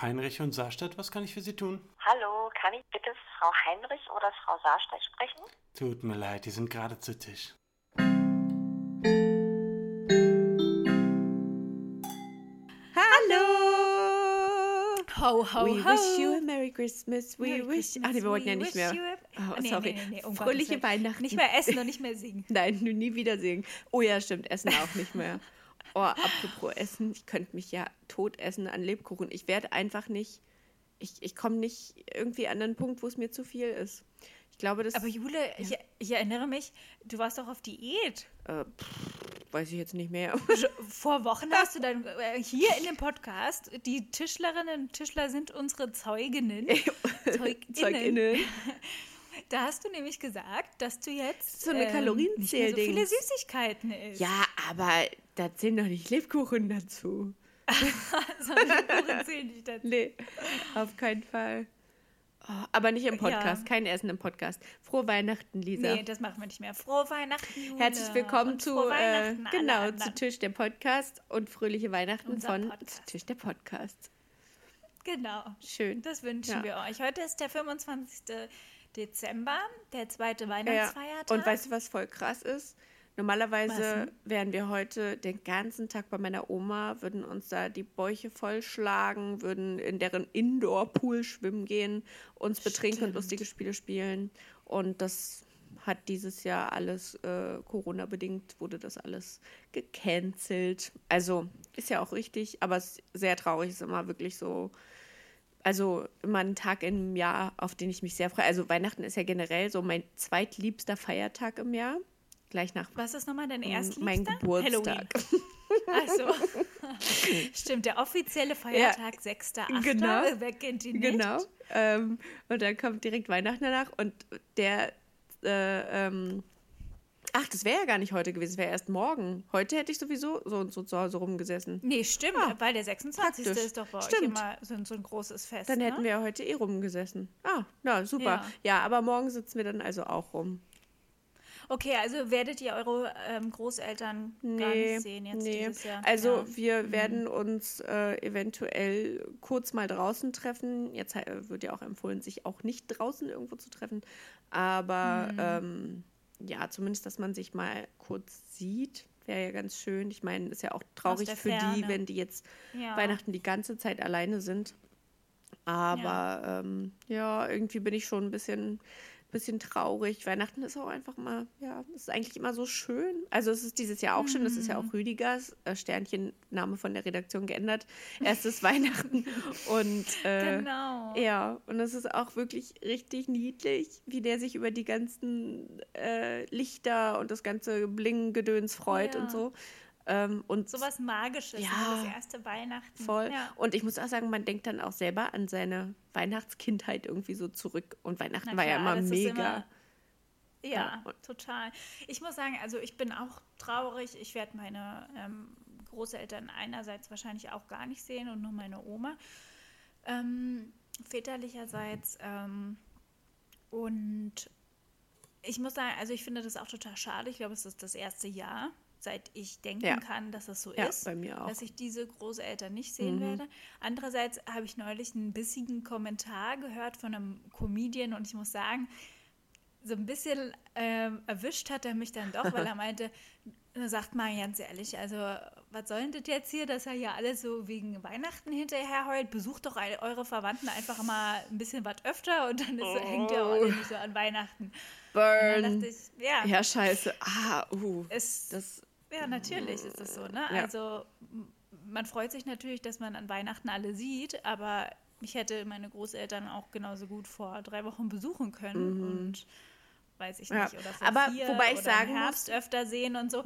Heinrich und Saarstadt, was kann ich für Sie tun? Hallo, kann ich bitte Frau Heinrich oder Frau Saarstadt sprechen? Tut mir leid, die sind gerade zu Tisch. Hallo! Ho, ho, We ho. wish you a Merry Christmas. We Merry wish. Christmas, Ach nee, wir wollten ja nicht mehr. you a- Oh, Ah, nee, sorry. nee, nee, nee, um Gottes Fröhliche. Weihnachten. Nicht mehr essen und nicht mehr singen. Nein, nur nie wieder singen. Oh ja, stimmt, Essen auch nicht mehr. Oh, apropos Essen, ich könnte mich ja tot essen an Lebkuchen. Ich werde einfach nicht, ich, ich komme nicht irgendwie an den Punkt, wo es mir zu viel ist. Ich glaube, das Aber Jule, ich, ich erinnere mich, du warst doch auf Diät. äh, pff, weiß ich jetzt nicht mehr. Vor Wochen hast du dann äh, hier in dem Podcast, die Tischlerinnen und Tischler sind unsere Zeuginnen. Zeuginnen. Zeuginnen. Da hast du nämlich gesagt, dass du jetzt So eine ähm, Kalorienzähl- nicht mehr so viele. Süßigkeiten isst. Ja, aber da zählen doch nicht Lebkuchen dazu. Sondern Kuchen zählen nicht dazu. Nee, auf keinen Fall. Oh, aber nicht im Podcast, Ja. kein Essen im Podcast. Frohe Weihnachten, Lisa. Nee, das machen wir nicht mehr. Frohe Weihnachten, Jule. Herzlich willkommen Und zu äh, genau zu Tisch der Podcast und fröhliche Weihnachten Unser von Podcast. zu Tisch der Podcast. Genau. Schön. Das wünschen Ja. wir euch. Heute ist der 25. Dezember, der zweite Ja. Weihnachtsfeiertag. Und weißt du, was voll krass ist? Normalerweise denn? wären wir heute den ganzen Tag bei meiner Oma, würden uns da die Bäuche vollschlagen, würden in deren Indoor-Pool schwimmen gehen, uns betrinken und Stimmt. lustige Spiele spielen. Und das hat dieses Jahr alles äh, Corona-bedingt, wurde das alles gecancelt. Also ist ja auch richtig, aber es ist sehr traurig, ist immer wirklich so also immer ein Tag im Jahr, auf den ich mich sehr freue. Also Weihnachten ist ja generell so mein zweitliebster Feiertag im Jahr. Gleich nach was ist nochmal dein erstliebster? mein Geburtstag. Also, stimmt, der offizielle Feiertag 6.8. Genau. Ihn nicht? Genau. Ähm, und dann kommt direkt Weihnachten danach und der äh, ähm, Ach, das wäre ja gar nicht heute gewesen, es wäre erst morgen. Heute hätte ich sowieso so und so zu Hause rumgesessen. Nee, stimmt, Ah, weil der 26. praktisch. ist doch bei euch Stimmt. immer so, ein- so ein großes Fest. Dann ne? hätten wir ja heute eh rumgesessen. Ah, na super. Ja. Ja. aber morgen sitzen wir dann also auch rum. Okay, also werdet ihr eure ähm, Großeltern gar nicht sehen jetzt nee. dieses Jahr? Also ja. wir werden uns äh, eventuell kurz mal draußen treffen. Jetzt äh, wird ja auch empfohlen, sich auch nicht draußen irgendwo zu treffen. Aber Mhm. ähm, ja, zumindest, dass man sich mal kurz sieht, wäre ja ganz schön. Ich meine, ist ja auch traurig für die, wenn die jetzt Ja. Weihnachten die ganze Zeit alleine sind. Aber ja, ähm, ja irgendwie bin ich schon ein bisschen, bisschen traurig. Weihnachten ist auch einfach mal, ja, es ist eigentlich immer so schön. Also es ist dieses Jahr auch schön, das ist ja Mhm. auch Rüdigers, äh, Sternchen, Name von der Redaktion geändert. Erstes Weihnachten. Und äh, Genau. ja, und es ist auch wirklich richtig niedlich, wie der sich über die ganzen äh, Lichter und das ganze Bling-Gedöns freut Ja. und so. Ähm, und So was Magisches, Ja. das erste Weihnachten. Voll. Ja. Und ich muss auch sagen, man denkt dann auch selber an seine Weihnachtskindheit irgendwie so zurück. Und Weihnachten Na war ja klar, immer mega. immer- Ja, Ja, total. Ich muss sagen, also ich bin auch traurig. Ich werde meine ähm, Großeltern einerseits wahrscheinlich auch gar nicht sehen und nur meine Oma. Ähm, väterlicherseits. Ähm, und ich muss sagen, also ich finde das auch total schade. Ich glaube, es ist das erste Jahr, seit ich denken Ja. kann, dass es so Ja, ist, dass ich diese Großeltern nicht sehen Mhm. werde. Andererseits habe ich neulich einen bissigen Kommentar gehört von einem Comedian und ich muss sagen, so ein bisschen ähm, erwischt hat er mich dann doch, weil er meinte, sagt mal ganz ehrlich, also was soll denn das jetzt hier, dass er hier alles so wegen Weihnachten hinterher heult? Besucht doch eure Verwandten einfach mal ein bisschen was öfter und dann ist, hängt ihr auch alle nicht so an Weihnachten. Burn. ich, ja, Ja, scheiße. Ah, uh. es, Das, ja, natürlich ist es so, ne? Ja. Also man freut sich natürlich, dass man an Weihnachten alle sieht, aber ich hätte meine Großeltern auch genauso gut vor drei Wochen besuchen können und weiß ich Mhm. Ja, nicht, oder aber vier wobei ich sagen Herbst öfter sehen und so.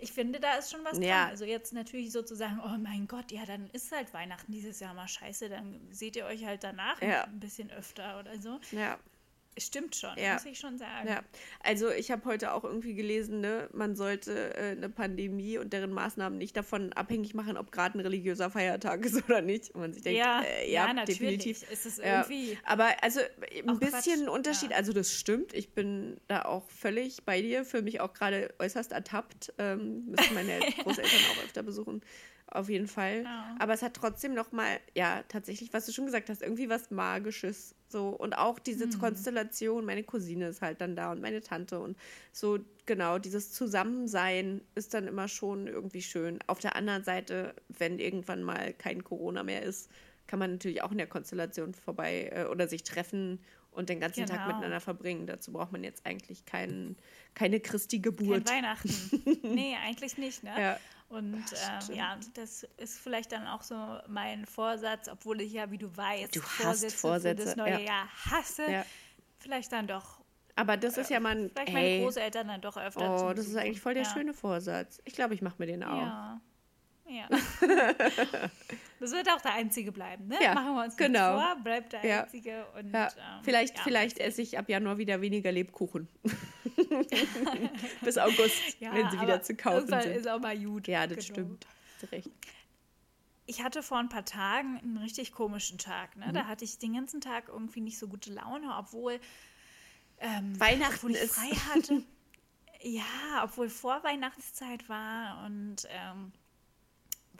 Ich finde, da ist schon was Ja. dran. Also jetzt natürlich sozusagen, oh mein Gott, ja, dann ist halt Weihnachten dieses Jahr mal scheiße, dann seht ihr euch halt danach Ja. ein bisschen öfter oder so. ja. Stimmt schon, Ja. muss ich schon sagen. Ja, also ich habe heute auch irgendwie gelesen, ne, man sollte äh, eine Pandemie und deren Maßnahmen nicht davon abhängig machen, ob gerade ein religiöser Feiertag ist oder nicht. Und man sich denkt, Ja, äh, ja, ja, natürlich. definitiv. Ist es Ja, irgendwie aber also ein bisschen Quatsch, ein Unterschied, ja. also das stimmt. Ich bin da auch völlig bei dir, für mich auch gerade äußerst ertappt. Ähm, müssen meine Großeltern auch öfter besuchen. Auf jeden Fall. Ja. Aber es hat trotzdem noch mal, ja, tatsächlich, was du schon gesagt hast, irgendwie was Magisches. So. Und auch diese Konstellation, meine Cousine ist halt dann da und meine Tante und so, genau, dieses Zusammensein ist dann immer schon irgendwie schön. Auf der anderen Seite, wenn irgendwann mal kein Corona mehr ist, kann man natürlich auch in der Konstellation vorbei äh, oder sich treffen und den ganzen Tag Genau. miteinander verbringen. Dazu braucht man jetzt eigentlich keinen, keine Christi Kein Geburt. Weihnachten. nee, eigentlich nicht, ne? Ja. Und ähm, ja, das ist vielleicht dann auch so mein Vorsatz, obwohl ich ja, wie du weißt, Du hast Vorsätze für das neue ja. Jahr hasse. Ja. Vielleicht dann doch, Aber das ist ja mal ein, vielleicht meine ey, Großeltern dann doch öfter oh, das ist eigentlich voll der schöne Vorsatz. Ich glaube, ich mache mir den auch. Ja. Ja. das wird auch der einzige bleiben, ne? Ja, Machen wir uns genau. vor, bleibt der Ja. einzige. Und, Ja, ähm, vielleicht vielleicht esse ich ab Januar wieder weniger Lebkuchen. Bis August, wenn sie wieder zu kaufen irgendwann sind. ist auch mal gut. Ja, das Genau. stimmt. Du recht. Ich hatte vor ein paar Tagen einen richtig komischen Tag. Ne? Mhm. Da hatte ich den ganzen Tag irgendwie nicht so gute Laune, obwohl ähm, Weihnachten ich ist- frei hatte. ja, obwohl Vorweihnachtszeit war und ähm,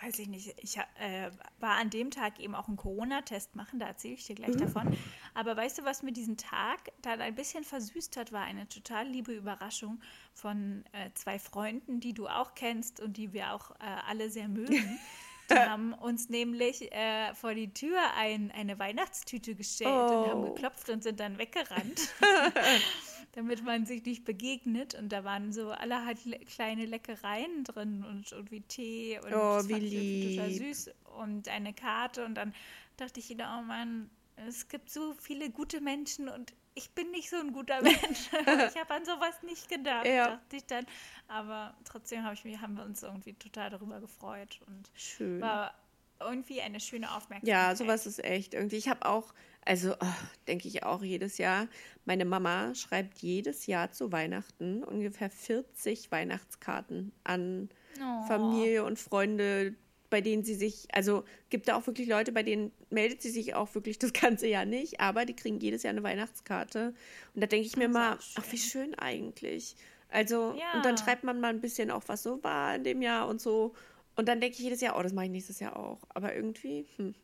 weiß ich nicht, ich äh, war an dem Tag eben auch einen Corona-Test machen, da erzähle ich dir gleich Mhm. davon. Aber weißt du, was mir diesen Tag dann ein bisschen versüßt hat, war eine total liebe Überraschung von äh, zwei Freunden, die du auch kennst und die wir auch äh, alle sehr mögen. Die haben uns nämlich äh, vor die Tür ein, eine Weihnachtstüte gestellt und haben Oh. geklopft und sind dann weggerannt, damit man sich nicht begegnet. Und da waren so allerhand le kleine Leckereien drin und irgendwie Tee und Oh, das wie irgendwie total lieb. süß und eine Karte. Und dann dachte ich wieder, oh Mann, es gibt so viele gute Menschen und ich bin nicht so ein guter Mensch. ich habe an sowas nicht gedacht, Ja. dachte ich dann. Aber trotzdem hab ich, haben wir uns irgendwie total darüber gefreut und Schön. war irgendwie eine schöne Aufmerksamkeit. Ja, sowas ist echt irgendwie. Ich habe auch, also oh, denke ich auch jedes Jahr, meine Mama schreibt jedes Jahr zu Weihnachten ungefähr 40 Weihnachtskarten an Oh. Familie und Freunde, bei denen sie sich, also gibt da auch wirklich Leute, bei denen meldet sie sich auch wirklich das ganze Jahr nicht, aber die kriegen jedes Jahr eine Weihnachtskarte. Und da denke ich mir mal, ach, wie schön eigentlich. Also, Ja. und dann schreibt man mal ein bisschen auch, was so war in dem Jahr und so. Und dann denke ich jedes Jahr, oh, das mache ich nächstes Jahr auch. Aber irgendwie, hm.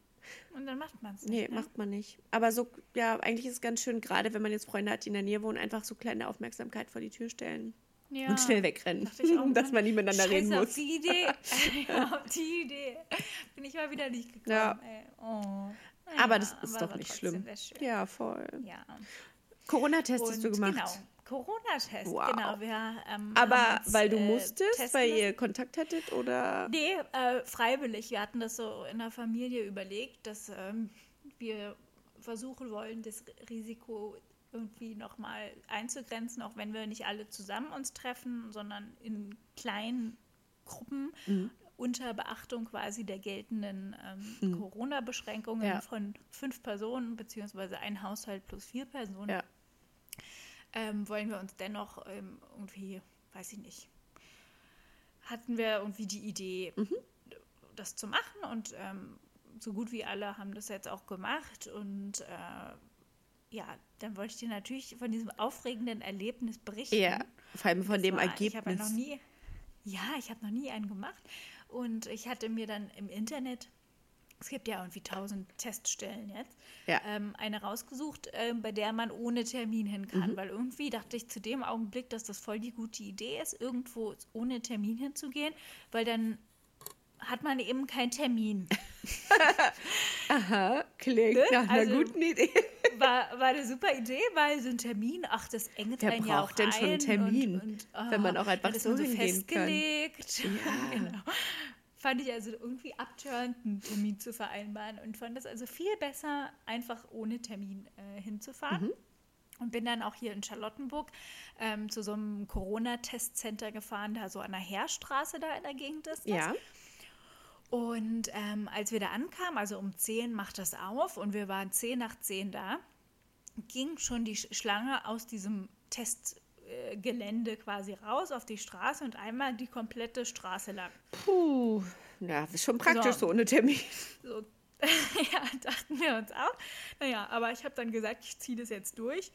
Und dann macht man es Nee, nicht. ne? macht man nicht. Aber so, ja, eigentlich ist es ganz schön, gerade wenn man jetzt Freunde hat, die in der Nähe wohnen, einfach so kleine Aufmerksamkeit vor die Tür stellen ja. und schnell wegrennen, auch, dass man nicht miteinander Scheiße, reden Auf muss. die Idee. ja, auf die Idee. Bin ich mal wieder nicht gekommen. Ja. Oh. Aber Ja, das ist aber doch nicht schlimm. Ja, voll. Ja. Corona-Test hast du gemacht. Genau. Corona-Test, Wow. genau. Wir, ähm, Aber uns, weil du äh, musstest, testen weil ihr Kontakt hattet oder? Nee, äh, freiwillig. Wir hatten das so in der Familie überlegt, dass ähm, wir versuchen wollen, das Risiko irgendwie nochmal einzugrenzen, auch wenn wir nicht alle zusammen uns treffen, sondern in kleinen Gruppen Mhm. unter Beachtung quasi der geltenden ähm, Corona-Beschränkungen Ja. von fünf Personen, beziehungsweise ein Haushalt plus vier Personen Ja. Ähm, wollen wir uns dennoch ähm, irgendwie, weiß ich nicht, hatten wir irgendwie die Idee, Mhm. das zu machen und ähm, so gut wie alle haben das jetzt auch gemacht und äh, ja, dann wollte ich dir natürlich von diesem aufregenden Erlebnis berichten. Ja, vor allem von Das dem war- Ich habe ja Ergebnis. noch nie, ja, ich habe noch nie einen gemacht und ich hatte mir dann im Internet es gibt ja irgendwie tausend Teststellen jetzt, Ja. ähm, eine rausgesucht, ähm, bei der man ohne Termin hin kann. Mhm. Weil irgendwie dachte ich zu dem Augenblick, dass das voll die gute Idee ist, irgendwo ohne Termin hinzugehen, weil dann hat man eben keinen Termin. Aha, klingt Ne? nach einer Also- guten Idee. War, war eine super Idee, weil so ein Termin, ach, das engt Wer einen ja auch braucht denn schon einen ein Termin, und, und, ah, wenn man auch einfach so so hingehen kann? festgelegt. genau. Fand ich also irgendwie abtörend, einen Termin zu vereinbaren und fand es also viel besser, einfach ohne Termin äh, hinzufahren. Mhm. Und bin dann auch hier in Charlottenburg ähm, zu so einem Corona-Testcenter gefahren, da so an der Heerstraße da in der Gegend ist. Das. Ja. Und ähm, als wir da ankamen, also um 10 macht das auf und wir waren 10 nach 10 da, ging schon die Sch- Schlange aus diesem Testgelände quasi raus auf die Straße und einmal die komplette Straße lang. Puh. Ja, ist schon praktisch So. so ohne Termin. So, ja, dachten wir uns auch. Naja, aber ich habe dann gesagt, ich ziehe das jetzt durch.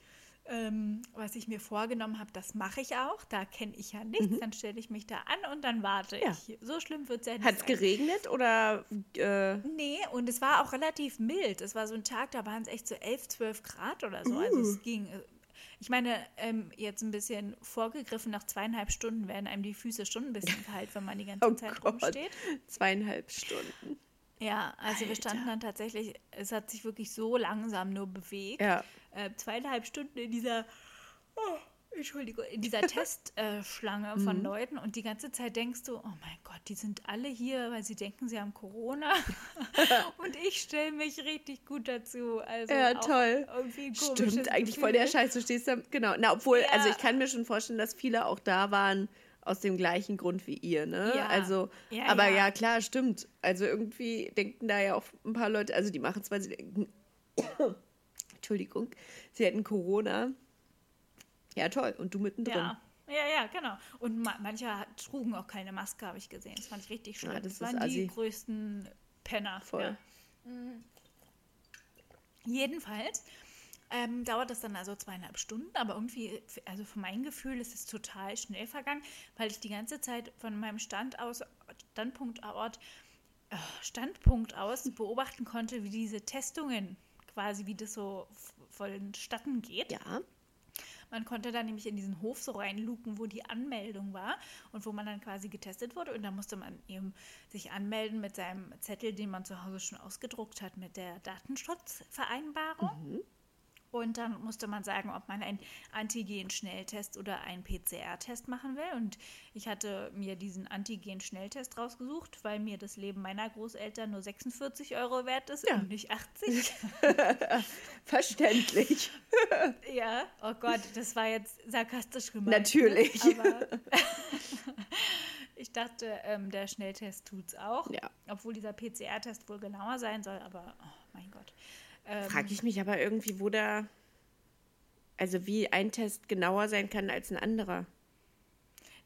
ähm, was ich mir vorgenommen habe, das mache ich auch. Da kenne ich ja nichts. Dann stelle ich mich da an und dann warte Mhm. Ja. ich. So schlimm wird es ja nicht Hat es geregnet oder äh, Nee, und es war auch relativ mild. Es war so ein Tag, da waren es echt so 11, 12 Grad oder so. Also Uh. es ging. Ich meine, ähm, jetzt ein bisschen vorgegriffen, nach zweieinhalb Stunden werden einem die Füße schon ein bisschen kalt, wenn man die ganze oh Zeit Gott, rumsteht. zweieinhalb Stunden? Ja, also wir Alter. standen dann tatsächlich, es hat sich wirklich so langsam nur bewegt. Ja. Äh, zweieinhalb Stunden in dieser, oh, Entschuldigung, in dieser Testschlange äh, Schlange Mhm. von Leuten und die ganze Zeit denkst du, oh mein Gott, die sind alle hier, weil sie denken, sie haben Corona. und ich stelle mich richtig gut dazu. Also Ja, toll. Stimmt, eigentlich Gefühl. voll der Scheiß. Du stehst da, genau. Na, obwohl, Ja. also ich kann mir schon vorstellen, dass viele auch da waren aus dem gleichen Grund wie ihr, ne? Ja. Also, Ja, aber ja. ja. klar, stimmt. Also irgendwie denken da ja auch ein paar Leute, also die machen es, weil sie denken, Entschuldigung, sie hätten Corona. Ja, toll. Und du mittendrin. Ja. Ja, ja, genau. Und ma manche hat- trugen auch keine Maske, habe ich gesehen. Das fand ich richtig schlimm. Ja, das das waren assi. die größten Penner. Voll. Ja. Jedenfalls ähm, dauert das dann also zweieinhalb Stunden, aber irgendwie, also von meinem Gefühl ist es total schnell vergangen, weil ich die ganze Zeit von meinem Stand aus, Standpunktort, äh, Standpunkt aus beobachten konnte, wie diese Testungen quasi, wie das so vonstatten geht. Ja. Man konnte dann nämlich in diesen Hof so reinluken, wo die Anmeldung war und wo man dann quasi getestet wurde. Und da musste man eben sich anmelden mit seinem Zettel, den man zu Hause schon ausgedruckt hat, mit der Datenschutzvereinbarung. Und dann musste man sagen, ob man einen Antigen-Schnelltest oder einen PCR-Test machen will. Und ich hatte mir diesen Antigen-Schnelltest rausgesucht, weil mir das Leben meiner Großeltern nur 46 Euro wert ist Ja. und nicht 80. Verständlich. Ja, oh Gott, das war jetzt sarkastisch gemeint. Natürlich. Ne? Aber ich dachte, ähm, der Schnelltest tut's auch. Ja. Obwohl dieser PCR-Test wohl genauer sein soll, aber oh mein Gott. Ähm, Frage ich mich aber irgendwie, wo da. Also wie ein Test genauer sein kann als ein anderer.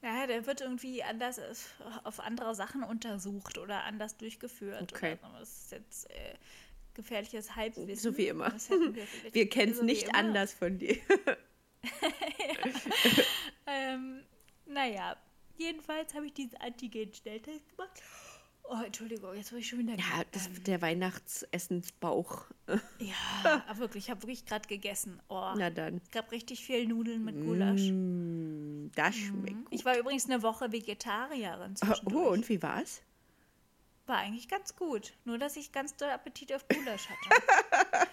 naja, der wird irgendwie anders äh, auf andere Sachen untersucht oder anders durchgeführt. Okay. Oder. Das ist jetzt äh, gefährliches Halbwissen. So wie immer. Wir Wir kennen es so nicht anders von dir. Ähm, naja, jedenfalls habe ich diesen Antigen-Schnelltest gemacht. Oh, Entschuldigung, jetzt wurde ich schon wieder. Ja, das, der Weihnachtsessensbauch. Ja, aber wirklich, ich habe wirklich gerade gegessen. Oh, Na dann. es gab richtig viel Nudeln mit Gulasch. Mm, das schmeckt gut. Ich war übrigens eine Woche Vegetarierin. Oh, und wie war's? War eigentlich ganz gut. Nur, dass ich ganz doll Appetit auf Gulasch hatte.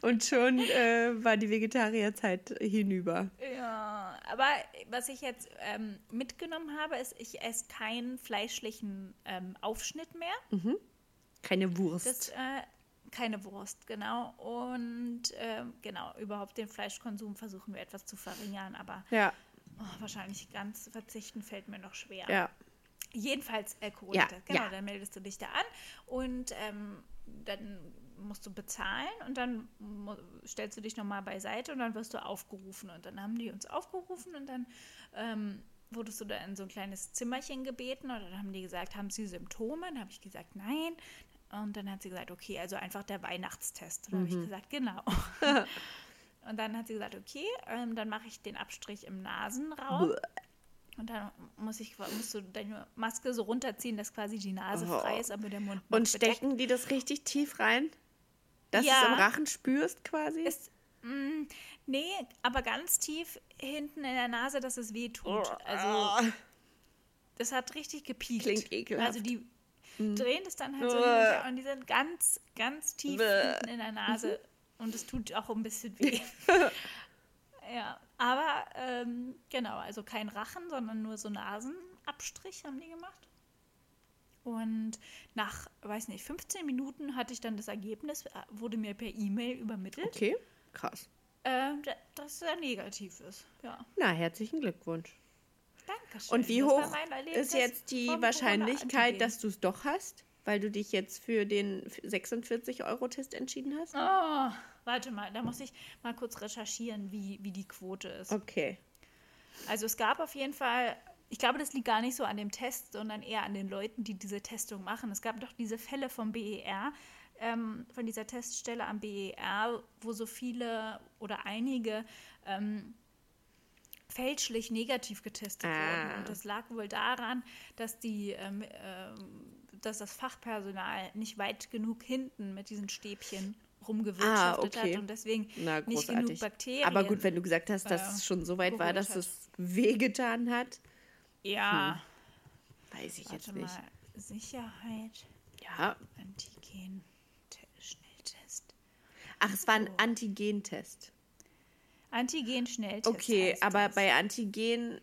Und schon äh, war die Vegetarierzeit hinüber. ja, aber was ich jetzt ähm, mitgenommen habe, ist, ich esse keinen fleischlichen ähm, Aufschnitt mehr. Keine Wurst. Das, äh, keine Wurst, genau. Und ähm, genau, überhaupt den Fleischkonsum versuchen wir etwas zu verringern, aber ja, oh, wahrscheinlich ganz verzichten fällt mir noch schwer. ja. Jedenfalls äh, Corona, Ja, genau, ja. dann meldest du dich da an und ähm, dann musst du bezahlen und dann stellst du dich nochmal beiseite und dann wirst du aufgerufen und dann haben die uns aufgerufen und dann ähm, wurdest du da in so ein kleines Zimmerchen gebeten und dann haben die gesagt, haben sie Symptome? Dann habe ich gesagt, nein. Und dann hat sie gesagt, okay, also einfach der Weihnachtstest. Und dann Mhm. habe ich gesagt, genau. und dann hat sie gesagt, okay, ähm, dann mache ich den Abstrich im Nasenraum. Und dann muss ich, musst du deine Maske so runterziehen, dass quasi die Nase Oh. frei ist, aber der Mund Und bedeckt stecken die das richtig tief rein? Dass du Ja. es im Rachen spürst quasi? ist. Mm, nee, aber ganz tief hinten in der Nase, dass es weh tut. Also das hat richtig gepiekt. Klingt ekelhaft. Also die drehen das dann halt so hin und die sind ganz, ganz tief Bäh. hinten in der Nase und es tut auch ein bisschen weh. ja, aber ähm, genau, also kein Rachen, sondern nur so Nasenabstrich haben die gemacht. Und nach, weiß nicht, 15 Minuten hatte ich dann das Ergebnis, äh, wurde mir per E-Mail übermittelt, okay, krass. äh, da- dass er negativ ist. Ja, Na, herzlichen Glückwunsch. danke schön. Und wie Das hoch ist jetzt die Wahrscheinlichkeit, dass du es doch hast, weil du dich jetzt für den 46-Euro-Test entschieden hast? Oh, warte mal, da muss ich mal kurz recherchieren, wie, wie die Quote ist. Okay. Also es gab auf jeden Fall, ich glaube, das liegt gar nicht so an dem Test, sondern eher an den Leuten, die diese Testung machen. Es gab doch diese Fälle vom BER, ähm, von dieser Teststelle am BER, wo so viele oder einige ähm, fälschlich negativ getestet Ah. wurden. Und das lag wohl daran, dass die ähm, ähm, dass das Fachpersonal nicht weit genug hinten mit diesen Stäbchen rumgewirtschaftet Ah, okay. hat und deswegen Na, nicht genug. Bakterien. Aber gut, wenn du gesagt hast, dass äh, es schon so weit war, dass hat. es wehgetan hat, ja, weiß ich jetzt warte nicht. mal, Sicherheit, Ja. Antigen, Schnelltest. Ach, es war ein Antigentest. Antigen-Schnelltest. Okay, aber das. bei Antigen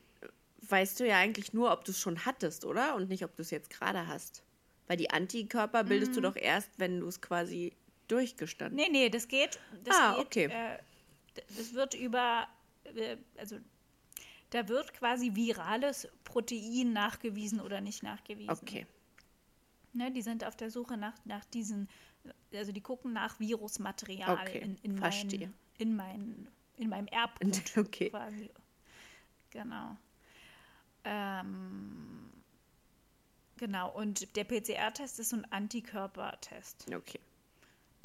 weißt du ja eigentlich nur, ob du es schon hattest, oder? Und nicht, ob du es jetzt gerade hast. Weil die Antikörper bildest Mhm. du doch erst, wenn du es quasi durchgestanden Nee, nee, das geht. Das Ah, geht, okay. Äh, das wird über, äh, also da wird quasi virales Protein nachgewiesen oder nicht nachgewiesen. Okay. Ne, die sind auf der Suche nach, nach diesen, also die gucken nach Virusmaterial Okay, in, in, verstehe. mein, in, mein, in meinem Erbgut Okay. quasi. Genau. Ähm, genau, und der PCR-Test ist so ein Antikörpertest. Okay.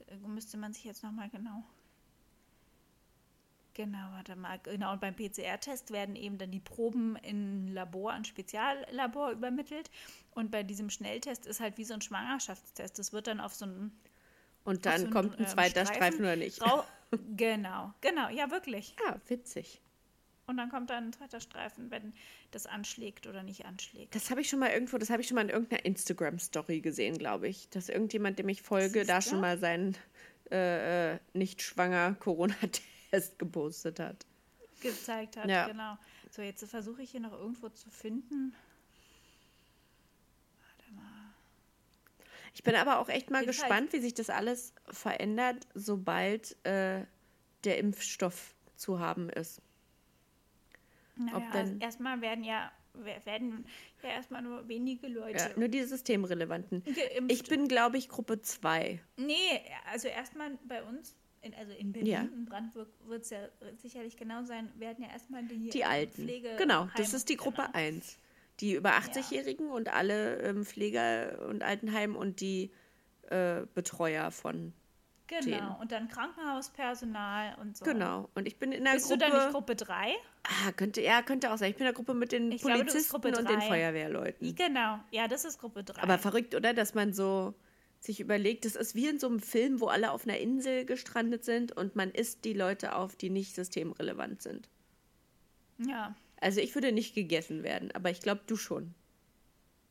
Da müsste man sich jetzt nochmal genau. Genau, warte mal. Genau, und beim PCR-Test werden eben dann die Proben in ein Labor, ein Speziallabor übermittelt. Und bei diesem Schnelltest ist halt wie so ein Schwangerschaftstest. Das wird dann auf so einen Und dann so einen, kommt ein ähm, zweiter Streifen, oder nicht? Genau, genau, ja, wirklich. Ah, witzig. Und dann kommt dann ein zweiter Streifen, wenn das anschlägt oder nicht anschlägt. Das habe ich schon mal irgendwo, das habe ich schon mal in irgendeiner Instagram-Story gesehen, glaube ich. Dass irgendjemand, dem ich folge, da schon mal seinen äh, äh, nicht schwanger Corona-Test gepostet hat. gezeigt hat, Ja. genau. So, jetzt versuche ich hier noch irgendwo zu finden. Ich bin aber auch echt mal Jedenfalls- gespannt, wie sich das alles verändert, sobald äh, der Impfstoff zu haben ist. Naja, also erstmal werden ja wer- werden ja erstmal nur wenige Leute Ja, nur die systemrelevanten. geimpft. Ich bin, glaube ich, Gruppe 2. nee, also erstmal bei uns, in, also in Berlin, Ja. in Brandenburg wird es ja sicherlich genau sein, werden ja erstmal die, Die Alten. Pflege Genau, das ist die Gruppe genau. 1. Die über 80-Jährigen und alle ähm, Pfleger und Altenheim und die äh, Betreuer von. Genau, denen. und dann Krankenhauspersonal und so. Genau. Und ich bin in der Bist Gruppe. du dann nicht Gruppe 3? ah, könnte, ja, könnte auch sein. Ich bin in der Gruppe mit den Ich glaube, bist Polizisten Gruppe und den. Feuerwehrleuten. Genau, ja, das ist Gruppe 3. Aber verrückt, oder? Dass man so sich überlegt, das ist wie in so einem Film, wo alle auf einer Insel gestrandet sind und man isst die Leute auf, die nicht systemrelevant sind. ja, Also ich würde nicht gegessen werden, aber ich glaube, du schon.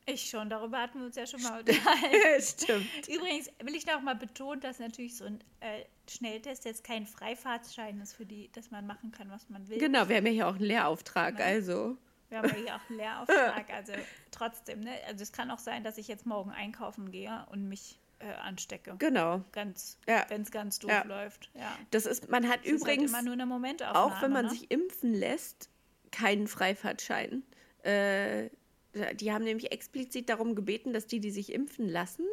Ich schon, darüber hatten wir uns ja schon mal unterhalten. Stimmt. Übrigens will ich noch mal betonen, dass natürlich so ein äh, Schnelltest jetzt kein Freifahrtschein ist, für die, dass man machen kann, was man will. Genau, wir haben ja hier auch einen Lehrauftrag, Ne? also. Wir haben ja hier auch einen Lehrauftrag, also trotzdem, ne? Also es kann auch sein, dass ich jetzt morgen einkaufen gehe und mich äh, anstecke. Genau. Ganz, Ja. wenn es ganz doof Ja. läuft. Ja. Das ist, man hat Das ist übrigens, halt immer nur eine Momentaufnahme. auch wenn man ne? sich impfen lässt, keinen Freifahrtschein. Äh, die haben nämlich explizit darum gebeten, dass die, die sich impfen lassen,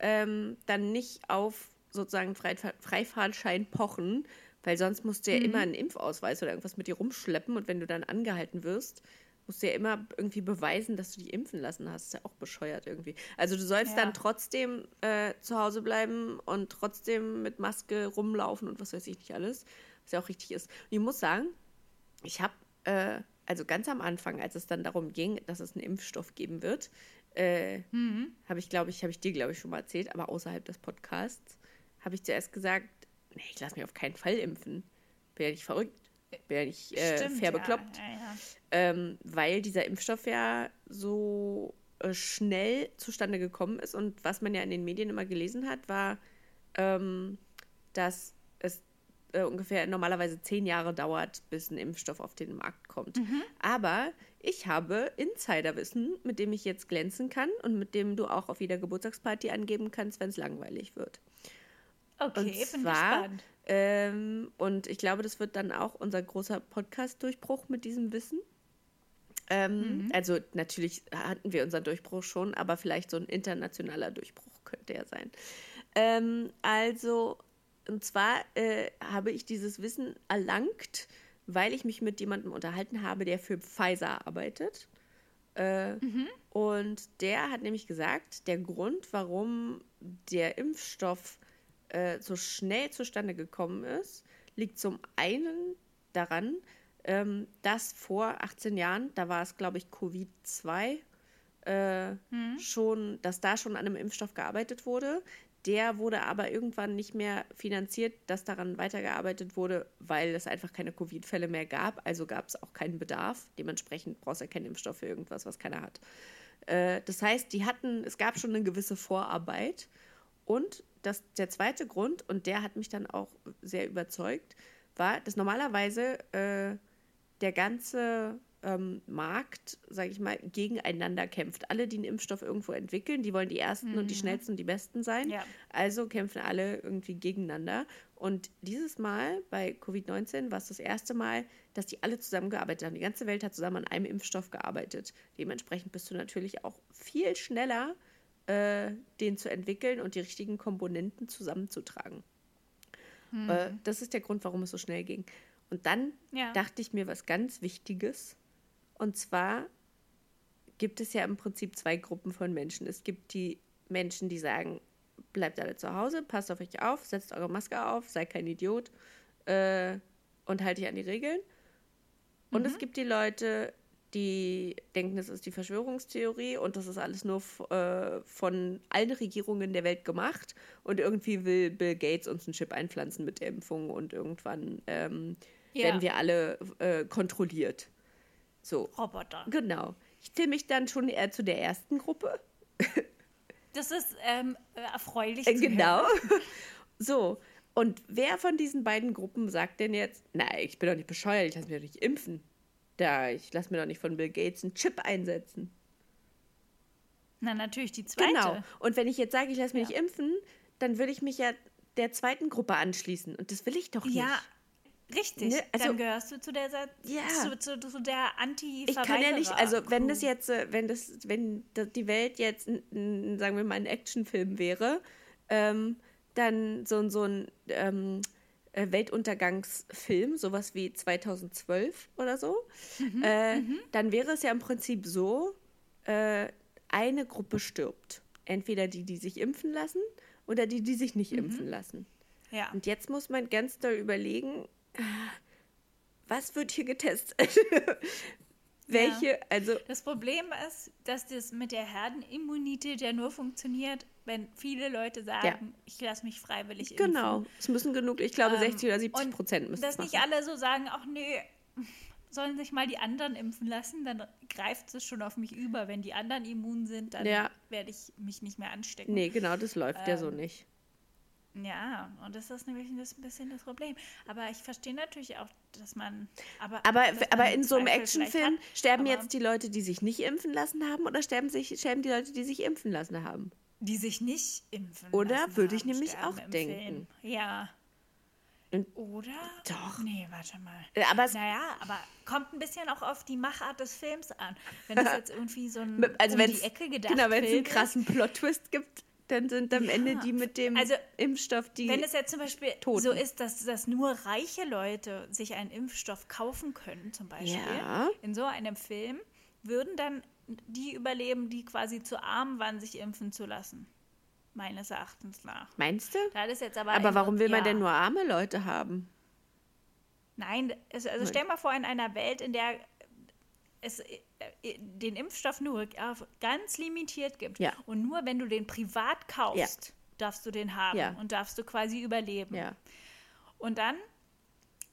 ähm, dann nicht auf sozusagen Freifahr Freifahrtschein pochen, weil sonst musst Mhm. du ja immer einen Impfausweis oder irgendwas mit dir rumschleppen und wenn du dann angehalten wirst, musst du ja immer irgendwie beweisen, dass du dich impfen lassen hast. Ist ja auch bescheuert irgendwie. Also du sollst Ja. dann trotzdem äh, zu Hause bleiben und trotzdem mit Maske rumlaufen und was weiß ich nicht alles, was ja auch richtig ist. Und ich muss sagen, ich habe, äh, also ganz am Anfang, als es dann darum ging, dass es einen Impfstoff geben wird, äh, Mhm. habe ich, glaube ich, habe ich dir, glaube ich, schon mal erzählt, aber außerhalb des Podcasts, habe ich zuerst gesagt, nee, ich lasse mich auf keinen Fall impfen. Bin ja nicht verrückt. Bin ja nicht äh, Stimmt, fair ja, bekloppt. Ja, ja. Ähm, weil dieser Impfstoff ja so äh, schnell zustande gekommen ist. Und was man ja in den Medien immer gelesen hat, war, ähm, dass äh, ungefähr normalerweise zehn Jahre dauert, bis ein Impfstoff auf den Markt kommt. Aber ich habe Insiderwissen, mit dem ich jetzt glänzen kann und mit dem du auch auf jeder Geburtstagsparty angeben kannst, wenn es langweilig wird. Okay, Und bin ich zwar, gespannt. ähm, und ich glaube, das wird dann auch unser großer Podcast-Durchbruch mit diesem Wissen. Ähm, Mhm. Also natürlich hatten wir unseren Durchbruch schon, aber vielleicht so ein internationaler Durchbruch könnte er sein. Ähm, also, und zwar äh, habe ich dieses Wissen erlangt, weil ich mich mit jemandem unterhalten habe, der für Pfizer arbeitet. Äh, Und der hat nämlich gesagt, der Grund, warum der Impfstoff äh, so schnell zustande gekommen ist, liegt zum einen daran, ähm, dass vor 18 Jahren, da war es, glaube ich, Covid-2, äh, schon, dass da schon an einem Impfstoff gearbeitet wurde. Der wurde aber irgendwann nicht mehr finanziert, dass daran weitergearbeitet wurde, weil es einfach keine Covid-Fälle mehr gab. Also gab es auch keinen Bedarf. Dementsprechend brauchst du ja keinen Impfstoff für irgendwas, was keiner hat. Äh, das heißt, die hatten, es gab schon eine gewisse Vorarbeit. Und das, der zweite Grund, und der hat mich dann auch sehr überzeugt, war, dass normalerweise äh, der ganze ähm, Markt, sage ich mal, gegeneinander kämpft. Alle, die einen Impfstoff irgendwo entwickeln, die wollen die Ersten und die Schnellsten und die Besten sein. Ja. Also kämpfen alle irgendwie gegeneinander. Und dieses Mal bei Covid-19 war es das erste Mal, dass die alle zusammengearbeitet haben. Die ganze Welt hat zusammen an einem Impfstoff gearbeitet. Dementsprechend bist du natürlich auch viel schneller, äh, den zu entwickeln und die richtigen Komponenten zusammenzutragen. Äh, das ist der Grund, warum es so schnell ging. Und dann Ja. dachte ich mir was ganz Wichtiges. Und zwar gibt es ja im Prinzip zwei Gruppen von Menschen. Es gibt die Menschen, die sagen, bleibt alle zu Hause, passt auf euch auf, setzt eure Maske auf, seid kein Idiot äh, und haltet euch an die Regeln. Und es gibt die Leute, die denken, das ist die Verschwörungstheorie und das ist alles nur äh, von allen Regierungen der Welt gemacht und irgendwie will Bill Gates uns einen Chip einpflanzen mit der Impfung und irgendwann ähm, Ja. werden wir alle äh, kontrolliert. So, Roboter. genau. Ich zähle mich dann schon eher zu der ersten Gruppe. Das ist ähm, äh, erfreulich. Äh, genau. hören. So, und wer von diesen beiden Gruppen sagt denn jetzt, nein, ich bin doch nicht bescheuert, ich lasse mich doch nicht impfen. Da, ich lasse mir doch nicht von Bill Gates einen Chip einsetzen. Na, natürlich die zweite. Genau. Und wenn ich jetzt sage, ich lasse mich Ja. nicht impfen, dann würde ich mich ja der zweiten Gruppe anschließen. Und das will ich doch nicht. Ja, richtig. Ne, also- Dann gehörst du zu der, Ja. zu, zu, zu der anti Ich kann ja nicht, also wenn das jetzt, äh, wenn das, wenn die Welt jetzt, sagen wir mal, ein Actionfilm wäre, ähm, dann so, so ein ähm, äh, Weltuntergangsfilm, sowas wie 2012 oder so, äh, dann wäre es ja im Prinzip so, äh, eine Gruppe stirbt. Entweder die, die sich impfen lassen oder die, die sich nicht impfen lassen. Ja. Und jetzt muss man ganz doll überlegen, was wird hier getestet? Welche, also Das Problem ist, dass das mit der Herdenimmunität ja nur funktioniert, wenn viele Leute sagen, ich lasse mich freiwillig impfen. genau, es müssen genug, ich glaube Ähm, 60 oder 70 und Prozent müssen Dass nicht machen. alle so sagen, ach nee, sollen sich mal die anderen impfen lassen, dann greift es schon auf mich über. Wenn die anderen immun sind, dann Ja. werde ich mich nicht mehr anstecken. Nee, genau, das läuft ja so Ähm, nicht. Ja, und das ist nämlich das ein bisschen das Problem. Aber ich verstehe natürlich auch, dass man. Aber, Aber, dass aber man in so einem Actionfilm sterben jetzt die Leute, die sich nicht impfen lassen haben oder sterben, sich, sterben die Leute, die sich impfen lassen haben? Die sich nicht impfen Oder? lassen Würde ich haben, nämlich auch denken. Film. Ja. Und- Oder? Doch. Nee, warte mal. Äh, Aber Naja, aber kommt ein bisschen auch auf die Machart des Films an. Wenn es jetzt irgendwie so ein also um wenn die es Ecke gedacht genau, wenn es einen krassen Plot-Twist gibt, dann sind am Ja. Ende die mit dem Also, Impfstoff die. Wenn es jetzt zum Beispiel Toten. so ist, dass, dass nur reiche Leute sich einen Impfstoff kaufen können, zum Beispiel, Ja. in so einem Film, würden dann die überleben, die quasi zu arm waren, sich impfen zu lassen. Meines Erachtens nach. Meinst du? Da ist jetzt aber Aber warum will man ja. denn nur arme Leute haben? Nein, es, also stell mal vor, in einer Welt, in der es äh, äh, den Impfstoff nur ganz limitiert gibt Ja. und nur wenn du den privat kaufst, darfst du den haben Ja. und darfst du quasi überleben. Ja. Und dann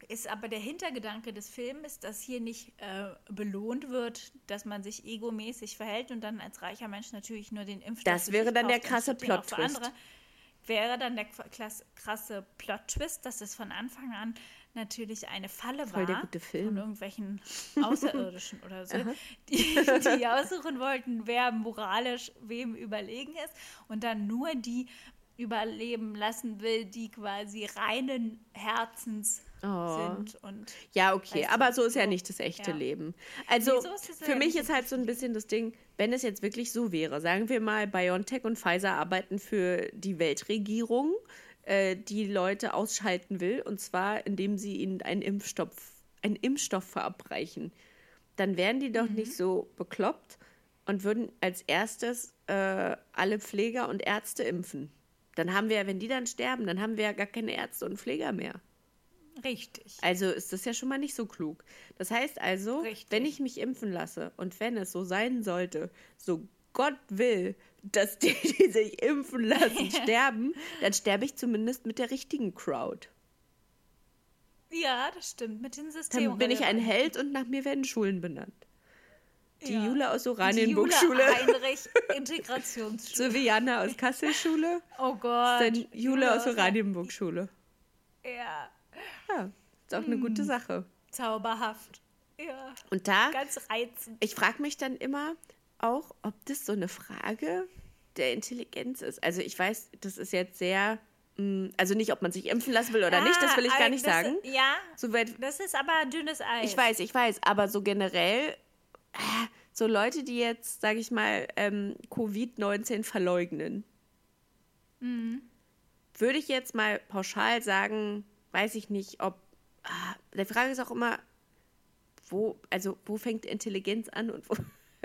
ist aber der Hintergedanke des Films, dass hier nicht äh, belohnt wird, dass man sich egomäßig verhält und dann als reicher Mensch natürlich nur den Impfstoff Das wäre dann der krasse Plot-Twist. Wäre dann der krasse Plot-Twist, dass es von Anfang an natürlich eine Falle Voll war von irgendwelchen Außerirdischen oder so, die, die aussuchen wollten, wer moralisch wem überlegen ist und dann nur die überleben lassen will, die quasi reinen Herzens Oh. sind und Ja, okay, Weißt du, aber so ist ja nicht das echte ja. Leben. Also Nee, so für ja mich ist halt so ein bisschen das Ding, wenn es jetzt wirklich so wäre, sagen wir mal, BioNTech und Pfizer arbeiten für die Weltregierung, äh, die Leute ausschalten will, und zwar indem sie ihnen einen Impfstoff, einen Impfstoff verabreichen, dann wären die doch nicht so bekloppt und würden als erstes äh, alle Pfleger und Ärzte impfen. dann haben wir, wenn die dann sterben, dann haben wir ja gar keine Ärzte und Pfleger mehr. Richtig. Also ist das ja schon mal nicht so klug. Das heißt also, Richtig. wenn ich mich impfen lasse und wenn es so sein sollte, so Gott will, dass die, die sich impfen lassen, sterben, dann sterbe ich zumindest mit der richtigen Crowd. Ja, das stimmt. Mit den Systemen. Dann bin ich ein Held und nach mir werden Schulen benannt. Die Ja. Jule aus Jule Oranienburg-Schule, Heinrich Integrationsschule. so wie Jana aus Kassel-Schule, Oh Gott. dann Jule aus Oranienburg-Schule. Ja, Ja, ist auch eine gute Hm. Sache. zauberhaft. Ja, Und da ganz reizend. ich frage mich dann immer auch, ob das so eine Frage der Intelligenz ist. Also ich weiß, das ist jetzt sehr, mh, also nicht, ob man sich impfen lassen will oder nicht, das will ich Ah, gar nicht das, sagen. Ja, Soweit, das ist aber dünnes Eis. ich weiß, ich weiß, aber so generell, äh, so Leute, die jetzt, sage ich mal, ähm, Covid-19 verleugnen, Mhm. würde ich jetzt mal pauschal sagen, weiß ich nicht, ob, ah, die Frage ist auch immer, wo, also wo fängt Intelligenz an und wo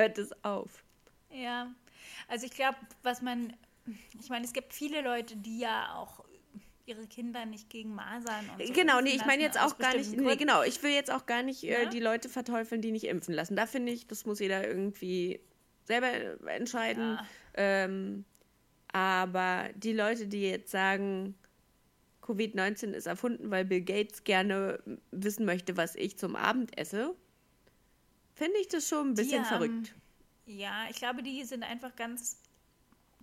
hört es auf? Ja, also ich glaube, was man, ich meine, es gibt viele Leute, die ja auch ihre Kinder nicht gegen Masern und so Genau, nee, ich meine jetzt auch gar nicht, nee, genau, ich will jetzt auch gar nicht äh, Ja? die Leute verteufeln, die nicht impfen lassen. Da finde ich, das muss jeder irgendwie selber entscheiden. Ja. Ähm, aber die Leute, die jetzt sagen, Covid-19 ist erfunden, weil Bill Gates gerne wissen möchte, was ich zum Abend esse, finde ich das schon ein bisschen Die, verrückt. Ähm, ja, ich glaube, die sind einfach ganz,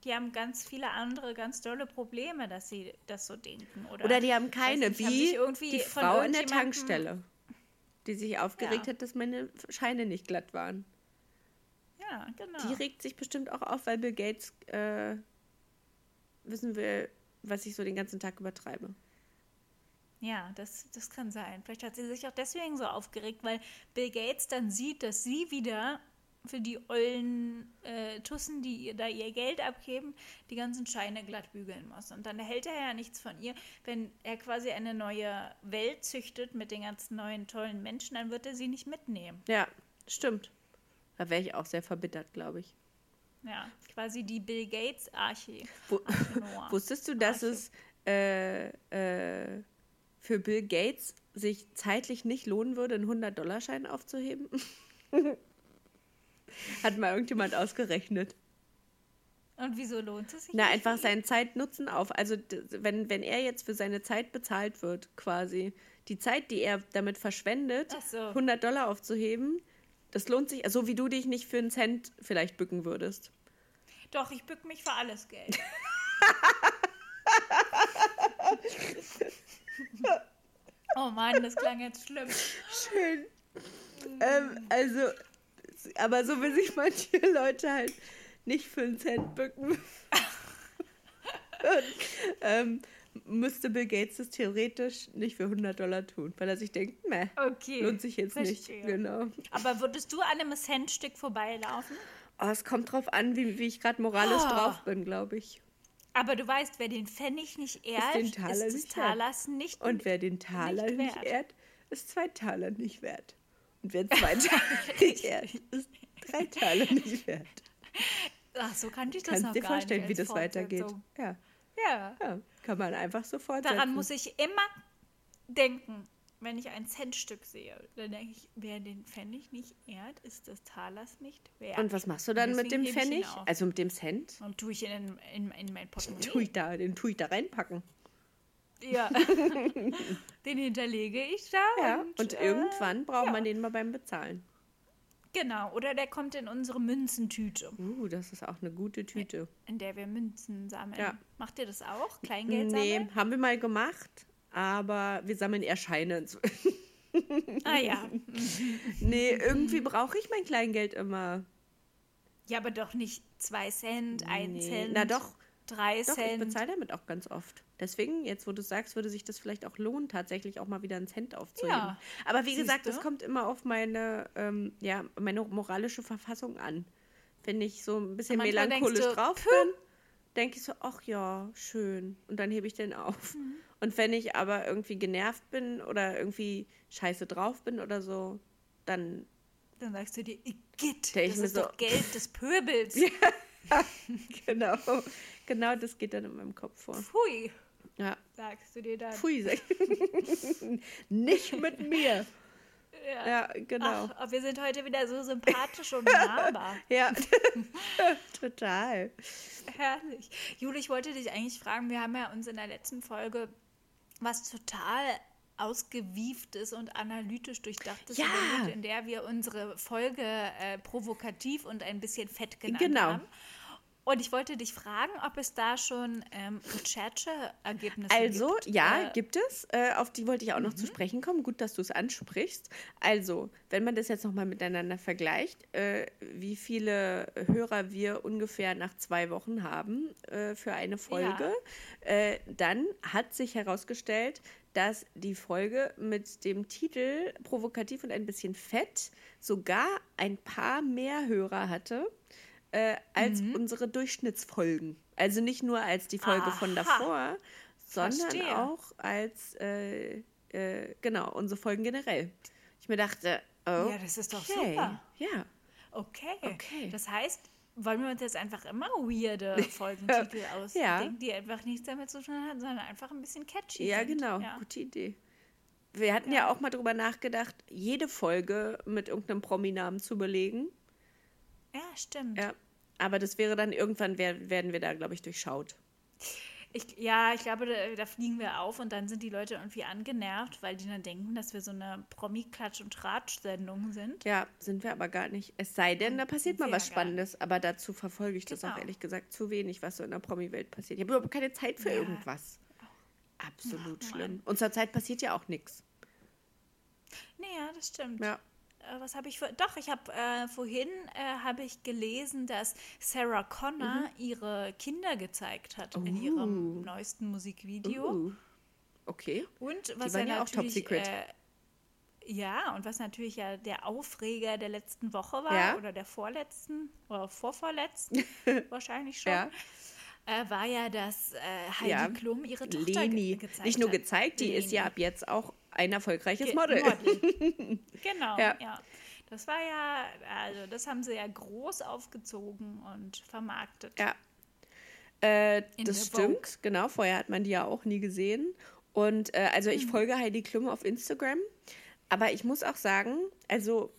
die haben ganz viele andere, ganz tolle Probleme, dass sie das so denken. Oder, Oder die haben keine, nicht, haben wie irgendwie die Frau in der Tankstelle, die sich aufgeregt Ja. hat, dass meine Scheine nicht glatt waren. Ja, genau. Die regt sich bestimmt auch auf, weil Bill Gates äh, wissen will, was ich so den ganzen Tag übertreibe. Ja, das, das kann sein. Vielleicht hat sie sich auch deswegen so aufgeregt, weil Bill Gates dann sieht, dass sie wieder für die ollen äh, Tussen, die ihr da ihr Geld abgeben, die ganzen Scheine glatt bügeln muss. Und dann erhält er ja nichts von ihr. Wenn er quasi eine neue Welt züchtet mit den ganzen neuen tollen Menschen, dann wird er sie nicht mitnehmen. Ja, stimmt. Da wäre ich auch sehr verbittert, glaube ich. Ja, quasi die Bill Gates Arche. Wo, Arche Noah. wusstest du, dass Arche. es äh, äh, für Bill Gates sich zeitlich nicht lohnen würde, einen 100-Dollar-Schein aufzuheben? Hat mal irgendjemand ausgerechnet. Und wieso lohnt es sich? Na, einfach seinen Zeitnutzen auf. Also, wenn, wenn er jetzt für seine Zeit bezahlt wird, quasi, die Zeit, die er damit verschwendet, so. 100 Dollar aufzuheben, das lohnt sich, so wie du dich nicht für einen Cent vielleicht bücken würdest. Doch, ich bück mich für alles Geld. oh Mann, das klang jetzt schlimm. Schön. Ähm, also, aber so will sich manche Leute halt nicht für einen Cent bücken. Ähm, müsste Bill Gates das theoretisch nicht für 100 Dollar tun, weil er sich denkt, meh, Okay. lohnt sich jetzt verstehe. nicht. Genau. Aber würdest du an einem Centstück vorbeilaufen? Oh, es kommt drauf an, wie, wie ich gerade moralisch Oh. drauf bin, glaube ich. Aber du weißt, wer den Pfennig nicht ehrt, den ist, Taler des nicht wert. Talers nicht. Und wer den Taler Nicht nicht, ehrt, ist zwei Taler nicht wert. Und wer zwei Taler nicht ehrt, ist drei Taler nicht wert. Ach, so kannte ich das Kannst noch dir gar vorstellen, nicht wie das weitergeht. Ja, Ja. ja, kann man einfach so fortsetzen. Daran muss ich immer denken, wenn ich ein Centstück sehe. Dann denke ich, wer den Pfennig nicht ehrt, ist des Talers nicht wert. Und was machst du dann mit dem Pfennig? Also mit dem Cent? Und tue ich ihn in, in, in mein Portemonnaie. Tue ich da, den tue ich da reinpacken. Ja. den hinterlege ich da. Ja, und, und äh, irgendwann braucht ja. man den mal beim Bezahlen. Genau, oder der kommt in unsere Münzentüte, Uh, das ist auch eine gute Tüte. in der wir Münzen sammeln. Ja. Macht ihr das auch? Kleingeld Nee, sammeln? haben wir mal gemacht, aber wir sammeln eher Scheine. inzwischen. Ah ja. Nee, irgendwie brauche ich mein Kleingeld immer. Ja, aber doch nicht zwei Cent, ein Nee. Cent. Na doch, Drei Doch, ich Cent. bezahle damit auch ganz oft. Deswegen, jetzt wo du sagst, würde sich das vielleicht auch lohnen, tatsächlich auch mal wieder einen Cent aufzuheben. Ja. Aber wie Siehst gesagt, du? es kommt immer auf meine, ähm, ja, meine moralische Verfassung an. Wenn ich so ein bisschen melancholisch du, drauf bin, denke ich so, ach ja, schön. Und dann hebe ich den auf. Mhm. Und wenn ich aber irgendwie genervt bin oder irgendwie scheiße drauf bin oder so, dann Dann sagst du dir, Igitt, das ist so- doch Geld des Pöbels. genau. Genau das geht dann in meinem Kopf vor. Pfui, Ja. sagst du dir dann. Pfui, sag Nicht mit mir. Ja. Ja, genau. Ach, aber wir sind heute wieder so sympathisch und nahbar. Ja, total. Herrlich. Jule, ich wollte dich eigentlich fragen, wir haben ja uns in der letzten Folge was total ausgewieftes und analytisch durchdachtes Ja. in der wir unsere Folge äh, provokativ und ein bisschen fett genannt Genau. haben. Und ich wollte dich fragen, ob es da schon ähm, Rechercheergebnisse Also, gibt. ja, Äh, gibt es. Äh, auf die wollte ich auch noch zu sprechen kommen. Gut, dass du es ansprichst. Also, wenn man das jetzt nochmal miteinander vergleicht, äh, wie viele Hörer wir ungefähr nach zwei Wochen haben äh, für eine Folge, äh, dann hat sich herausgestellt, dass die Folge mit dem Titel Provokativ und ein bisschen fett sogar ein paar mehr Hörer hatte äh, als unsere Durchschnittsfolgen. Also nicht nur als die Folge von Aha. davor, sondern Verstehe. auch als, äh, äh, genau, unsere Folgen generell. Ich mir dachte, oh, Ja, das ist doch okay, super. Ja, Okay. Okay. Das heißt, wollen wir uns jetzt einfach immer weirde Folgentitel ausdenken, die einfach nichts damit zu tun haben, sondern einfach ein bisschen catchy ja sind. genau, Ja. gute Idee. Wir hatten ja. auch mal drüber nachgedacht, jede Folge mit irgendeinem Prominamen zu belegen. Ja, stimmt. Ja, aber das wäre dann irgendwann, wer- werden wir da, glaube ich, durchschaut. Ich, ja, ich glaube, da, da fliegen wir auf und dann sind die Leute irgendwie angenervt, weil die dann denken, dass wir so eine Promi-Klatsch- und Tratsch-Sendung sind. Ja, sind wir aber gar nicht. Es sei denn, da passiert mal was Spannendes, aber dazu verfolge ich das auch Genau. ehrlich gesagt zu wenig, was so in der Promi-Welt passiert. Ich habe überhaupt keine Zeit für Ja. irgendwas. Absolut Ach, schlimm. Und zur Zeit passiert ja auch nichts. Nee, ja, das stimmt. Ja. Äh, was habe ich vor? Doch, ich habe äh, vorhin äh, habe ich gelesen, dass Sarah Connor ihre Kinder gezeigt hat in ihrem Uh. neuesten Musikvideo. Uh. Okay. Und was waren ja auch top secret. Äh, ja, und was natürlich ja der Aufreger der letzten Woche war, Ja. oder der vorletzten, oder vorvorletzten, wahrscheinlich schon, Ja. Äh, war ja, dass äh, Heidi Ja. Klum ihre Tochter Leni. ge gezeigt Nicht nur gezeigt, die ist ja Leni. ab jetzt auch ein erfolgreiches Ge- Model. Model. genau, Ja. ja. Das war ja, also das haben sie ja groß aufgezogen und vermarktet. Ja. Äh, das stimmt, genau. Vorher hat man die ja auch nie gesehen. Und äh, also Mhm. ich folge Heidi Klum auf Instagram. Aber ich muss auch sagen, also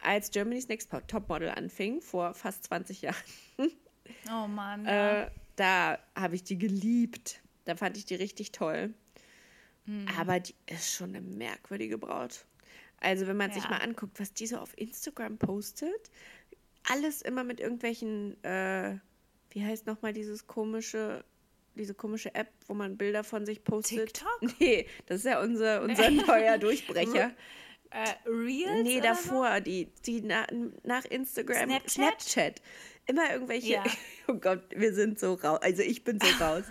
als Germany's Next Topmodel anfing, vor fast 20 Jahren, Oh Mann. Ja. äh, da habe ich die geliebt. Da fand ich die richtig toll. Mhm. Aber die ist schon eine merkwürdige Braut. Also wenn man sich Ja. mal anguckt, was die so auf Instagram postet, alles immer mit irgendwelchen, äh, wie heißt nochmal dieses komische, diese komische App, wo man Bilder von sich postet. TikTok? Nee, das ist ja unser, unser neuer Durchbrecher. Äh, Reels Nee, oder so? davor, die, die na, nach Instagram. Snapchat? Snapchat. Immer irgendwelche, Ja. oh Gott, wir sind so raus, also ich bin so raus.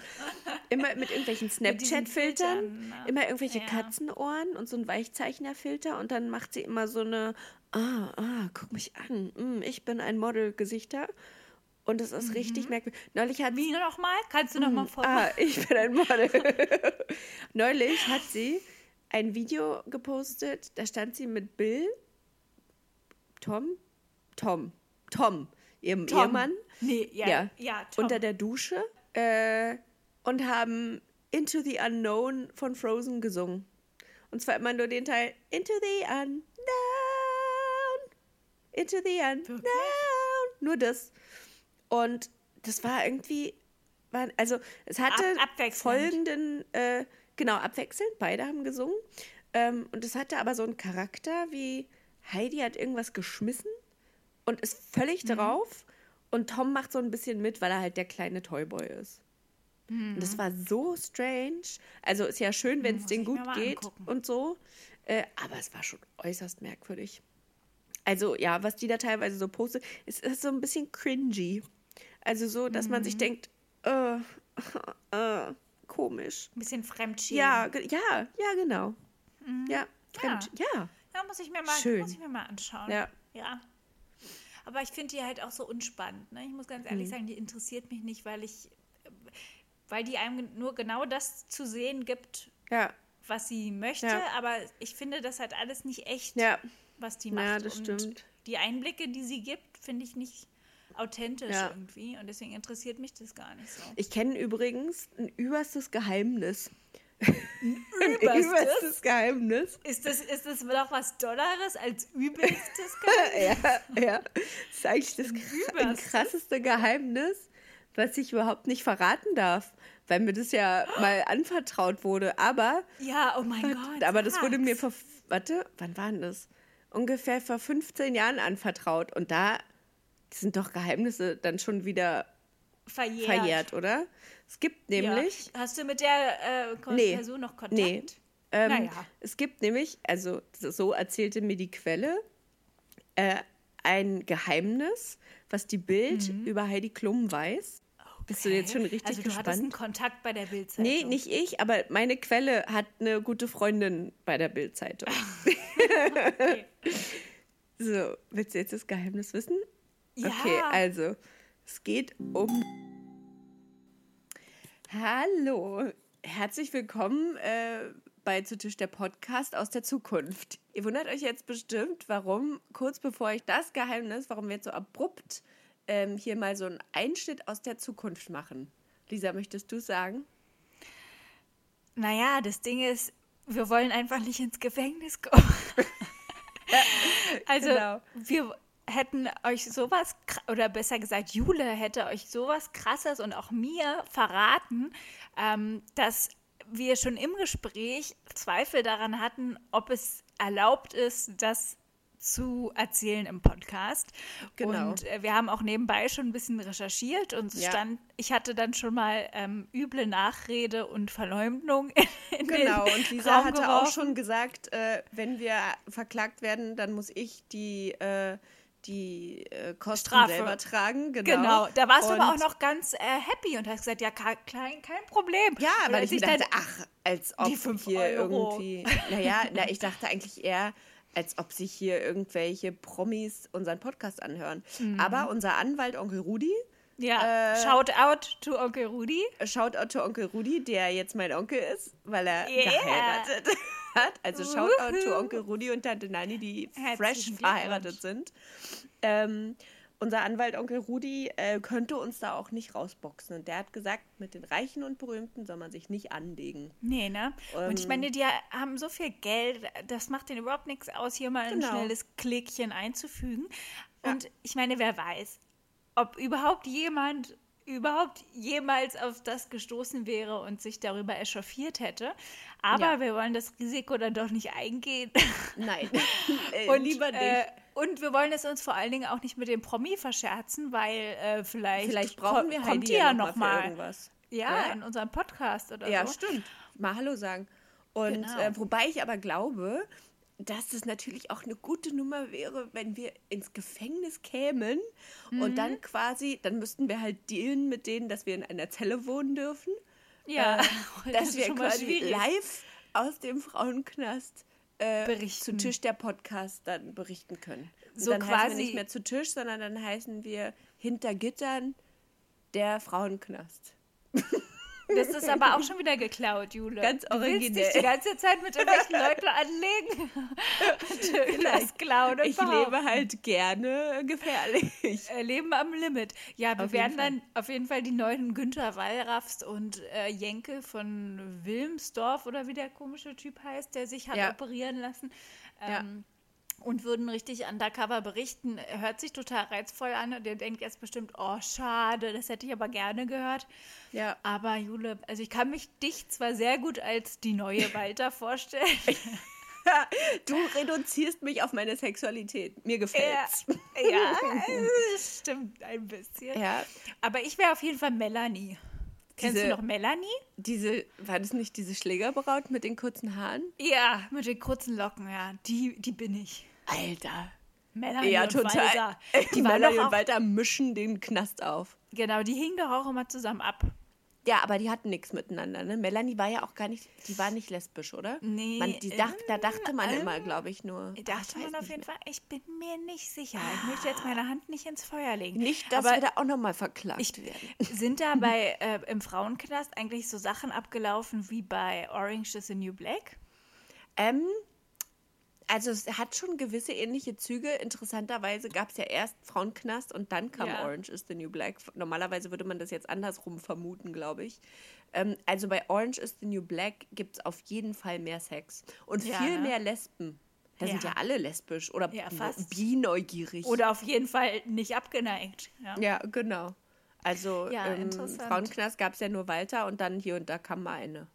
Immer mit irgendwelchen Snapchat-Filtern, Filtern, ne? immer irgendwelche Ja. Katzenohren und so ein Weichzeichnerfilter und dann macht sie immer so eine, ah, ah, guck mich an, mm, ich bin ein Model-Gesichter. Und das ist richtig merkwürdig. Neulich hat Wie nochmal? Kannst du nochmal vor? Ah, ich bin ein Model. Neulich hat sie ein Video gepostet, da stand sie mit Bill, Tom, Tom, Tom, ihrem Tom. Ehemann, Nee, ja, ja, ja, unter der Dusche äh, und haben Into the Unknown von Frozen gesungen. Und zwar immer nur den Teil Into the Unknown, Into the Unknown, nur das. Und das war irgendwie, war, also es hatte Ab- folgenden, äh, genau, abwechselnd, beide haben gesungen. Ähm, und es hatte aber so einen Charakter wie Heidi hat irgendwas geschmissen und ist Mhm. völlig drauf. Und Tom macht so ein bisschen mit, weil er halt der kleine Toyboy ist. Und das war so strange. Also ist ja schön, wenn es Mhm. denen gut geht angucken. und so. Äh, aber es war schon äußerst merkwürdig. Also ja, was die da teilweise so postet, ist, ist so ein bisschen cringy. Also so, dass man Mhm. sich denkt, äh, äh, komisch. Ein bisschen Fremdschämen. Ja, ja, ja, genau. Ja, fremd, ja. Ja, muss ich mir mal, Schön. muss ich mir mal anschauen. Ja. Ja. Aber ich finde die halt auch so unspannend. Ne? Ich muss ganz Mhm. ehrlich sagen, die interessiert mich nicht, weil ich, weil die einem nur genau das zu sehen gibt, Ja, was sie möchte. Ja. Aber ich finde das halt alles nicht echt, ja. was die Ja, macht. das Und stimmt. die Einblicke, die sie gibt, finde ich nicht authentisch Ja. irgendwie und deswegen interessiert mich das gar nicht so. Ich kenne übrigens ein überstes Geheimnis. Ein überstes Geheimnis. Ist das, ist das noch was Dolleres als übelstes Geheimnis? Ja, ja. Das ist eigentlich das Überstes? krasseste Geheimnis, was ich überhaupt nicht verraten darf, weil mir das ja mal anvertraut wurde. Aber, Ja, oh mein Gott. aber das wurde mir vor, warte, wann war denn das? Ungefähr vor 15 Jahren anvertraut. Und da sind doch Geheimnisse dann schon wieder verjährt. verjährt, oder? Es gibt nämlich. Ja. Hast du mit der äh, Nee. Person noch Kontakt? Nee. Ähm, Naja. Es gibt nämlich, also so erzählte mir die Quelle, äh, ein Geheimnis, was die Bild über Heidi Klum weiß. Bist du jetzt schon richtig also du hattest einen gespannt? Kontakt bei der Bildzeitung. Nee, nicht ich, aber meine Quelle hat eine gute Freundin bei der Bildzeitung. Okay. So, willst du jetzt das Geheimnis wissen? Ja. Okay, also, es geht um. Hallo, herzlich willkommen äh, bei Zu Tisch der Podcast aus der Zukunft. Ihr wundert euch jetzt bestimmt, warum kurz bevor ich das Geheimnis, warum wir jetzt so abrupt ähm, hier mal so einen Einschnitt aus der Zukunft machen. Lisa, möchtest du sagen? Naja, das Ding ist, wir wollen einfach nicht ins Gefängnis kommen. also, genau. wir hätten euch sowas, oder besser gesagt, Jule hätte euch sowas krasses und auch mir verraten, ähm, dass wir schon im Gespräch Zweifel daran hatten, ob es erlaubt ist, das zu erzählen im Podcast. Genau. Und äh, wir haben auch nebenbei schon ein bisschen recherchiert und Ja. stand, ich hatte dann schon mal ähm, üble Nachrede und Verleumdung in Genau, und Lisa Raum hatte auch geworfen. schon gesagt, äh, wenn wir verklagt werden, dann muss ich die, äh, die äh, Kosten Strafe. selber tragen. Genau, Genau, da warst du aber auch noch ganz äh, happy und hast gesagt, ja, kein, kein, Problem. Ja, Und weil ich dann- dachte, ach, als ob Die fünf hier Euro. irgendwie. Naja, na, ich dachte eigentlich eher, als ob sich hier irgendwelche Promis unseren Podcast anhören. Mhm. Aber unser Anwalt Onkel Rudi, Ja, Äh, shout out to Onkel Rudi. schaut to Onkel Rudi, der jetzt mein Onkel ist, weil er Yeah. geheiratet hat. Also schaut out to Wuhu. Onkel Rudi und Tante Nani, die fresh verheiratet sind. Ähm, unser Anwalt Onkel Rudi äh, könnte uns da auch nicht rausboxen. Und der hat gesagt, mit den Reichen und Berühmten soll man sich nicht anlegen. Nee, ne? und ich Ähm, meine, die haben so viel Geld, das macht denen überhaupt nichts aus, hier mal Genau. ein schnelles Klickchen einzufügen. Und ich meine, wer weiß, ob überhaupt jemand überhaupt jemals auf das gestoßen wäre und sich darüber echauffiert hätte. Aber Ja. wir wollen das Risiko dann doch nicht eingehen. Nein, äh, Und, lieber nicht. Äh, und wir wollen es uns vor allen Dingen auch nicht mit dem Promi verscherzen, weil äh, vielleicht, Vielleicht brauchen wir kommt Heidi ja noch mal. irgendwas. Ja, Ja. in unserem Podcast oder Ja, so. stimmt. Mal Hallo sagen. Und Genau. äh, wobei ich aber glaube, dass es natürlich auch eine gute Nummer wäre, wenn wir ins Gefängnis kämen und Mhm. dann quasi, dann müssten wir halt dealen mit denen, dass wir in einer Zelle wohnen dürfen. Ja, Äh, das dass ist wir schon mal quasi schwierig. live aus dem Frauenknast äh, Berichten. zu Tisch der Podcast dann berichten können. Und So dann heißen wir quasi- nicht mehr zu Tisch, sondern dann heißen wir hinter Gittern der Frauenknast. Das ist aber auch schon wieder geklaut, Jule. Ganz Du willst dich originell. die ganze Zeit mit irgendwelchen Leuten anlegen. das klauen und Ich behaupten. lebe halt gerne gefährlich. Äh, Leben am Limit. Ja, wir Auf jeden werden dann auf jeden Fall die neuen Günther Wallraffs und äh, Jenke von Wilmsdorf oder wie der komische Typ heißt, der sich hat Ja. operieren lassen. Ja. Und würden richtig undercover berichten. Er Hört sich total reizvoll an und der denkt jetzt bestimmt, oh, schade, das hätte ich aber gerne gehört. Ja. Aber Jule, also ich kann mich dich zwar sehr gut als die neue Walter vorstellen. Du reduzierst mich auf meine Sexualität. Mir gefällt's. ja, das stimmt ein bisschen. Ja. Aber ich wäre auf jeden Fall Melanie. Kennst Diese- du noch Melanie? Diese, war das nicht diese Schlägerbraut mit den kurzen Haaren? Ja, mit den kurzen Locken, ja. Die, die bin ich. Alter. Melanie Ja, und total. Walter. Die doch und auch, Walter mischen den Knast auf. genau, die hingen doch auch immer zusammen ab. Ja, aber die hatten nichts miteinander. Ne? Melanie war ja auch gar nicht, die war nicht lesbisch, oder? Nee, Man, die dacht, da dachte man ähm, immer, glaube ich, nur. Dachte Ach, ich man auf jeden Fall, ich bin mir nicht sicher. Ich möchte jetzt meine Hand nicht ins Feuer legen. Nicht, dass Aber wir da auch nochmal verklagt ich- werden. Sind da bei äh, im Frauenknast eigentlich so Sachen abgelaufen wie bei Orange is the New Black? Ähm, Also es hat schon gewisse ähnliche Züge. Interessanterweise gab es ja erst Frauenknast und dann kam Ja. Orange is the New Black. Normalerweise würde man das jetzt andersrum vermuten, glaube ich. Ähm, also bei Orange is the New Black gibt es auf jeden Fall mehr Sex. Und Ja, viel ne? mehr Lesben. Da sind Ja. ja alle lesbisch oder Ja, fast. bi-neugierig. Oder auf jeden Fall nicht abgeneigt. Ja. Ja, genau. Also Ja, im interessant. Frauenknast gab es ja nur Walter und dann hier und da kam mal eine.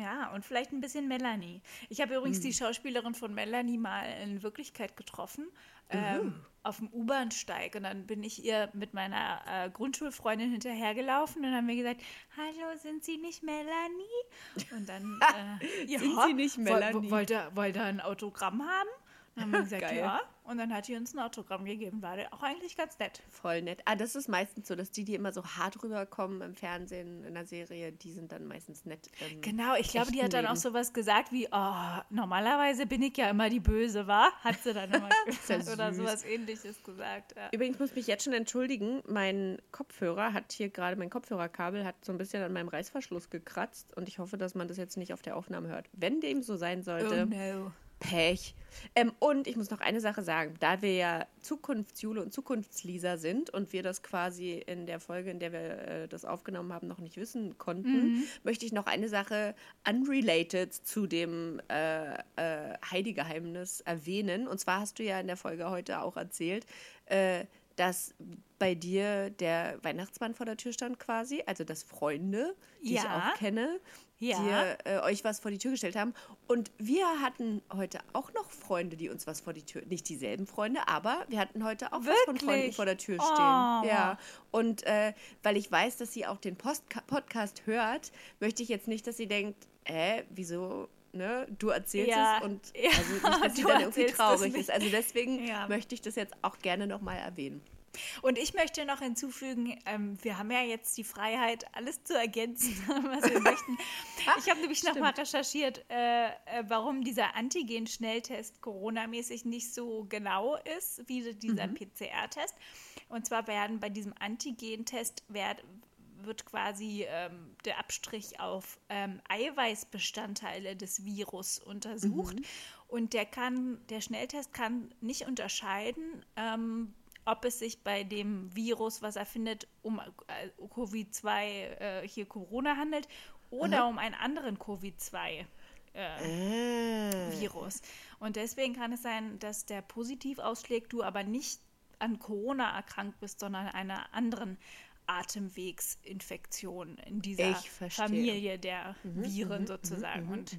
Ja, und vielleicht ein bisschen Melanie. Ich habe übrigens die Schauspielerin von Melanie mal in Wirklichkeit getroffen, ähm, auf dem U-Bahn-Steig. Und dann bin ich ihr mit meiner äh, Grundschulfreundin hinterhergelaufen und haben wir gesagt, hallo, sind Sie nicht Melanie? Und dann, äh, ja, Sind Sie nicht woll- Melanie? wo- Wollt ihr, wollt ihr ein Autogramm haben? Dann haben wir gesagt, Geil. ja. Und dann hat die uns ein Autogramm gegeben. War auch eigentlich ganz nett. Voll nett. Ah, das ist meistens so, dass die, die immer so hart rüberkommen im Fernsehen, in der Serie, die sind dann meistens nett. im Genau, ich glaube, die hat dann auch Leben. sowas gesagt wie, oh, normalerweise bin ich ja immer die Böse, war? Hat sie dann immer ja gesagt. Oder süß. sowas ähnliches gesagt. Ja. Übrigens muss ich mich jetzt schon entschuldigen, mein Kopfhörer hat hier gerade, mein Kopfhörerkabel hat so ein bisschen an meinem Reißverschluss gekratzt und ich hoffe, dass man das jetzt nicht auf der Aufnahme hört. Wenn dem so sein sollte, Oh no. Pech. Ähm, und ich muss noch eine Sache sagen, da wir ja Zukunftsjule und Zukunftslisa sind und wir das quasi in der Folge, in der wir äh, das aufgenommen haben, noch nicht wissen konnten, möchte ich noch eine Sache unrelated zu dem äh, äh, Heidi-Geheimnis erwähnen. Und zwar hast du ja in der Folge heute auch erzählt, äh, dass bei dir der Weihnachtsmann vor der Tür stand quasi, also dass Freunde, die ich Ja. auch kenne, Ja. dir äh, euch was vor die Tür gestellt haben. Und wir hatten heute auch noch Freunde, die uns was vor die Tür, nicht dieselben Freunde, aber wir hatten heute auch was von Wirklich? Freunden vor der Tür Oh. stehen. Ja. Und äh, weil ich weiß, dass sie auch den Postka Podcast hört, möchte ich jetzt nicht, dass sie denkt, äh, wieso, ne, du erzählst Ja. es und also nicht, dass sie dann irgendwie traurig ist. Also deswegen Ja. möchte ich das jetzt auch gerne nochmal erwähnen. Und ich möchte noch hinzufügen, ähm, wir haben ja jetzt die Freiheit, alles zu ergänzen, was wir möchten. Ich habe nämlich noch mal recherchiert, äh, äh, warum dieser Antigen-Schnelltest Corona-mäßig nicht so genau ist wie dieser PCR-Test. Und zwar werden bei diesem Antigen-Test werd, wird quasi ähm, der Abstrich auf ähm, Eiweißbestandteile des Virus untersucht. Und der kann, der Schnelltest kann nicht unterscheiden, ähm, ob es sich bei dem Virus, was er findet, um äh, Covid-2 äh, hier Corona handelt oder um einen anderen Covid-2 Äh. Virus. Und deswegen kann es sein, dass der positiv ausschlägt, du aber nicht an Corona erkrankt bist, sondern an einer anderen Atemwegsinfektion in dieser. Familie der Viren sozusagen. Und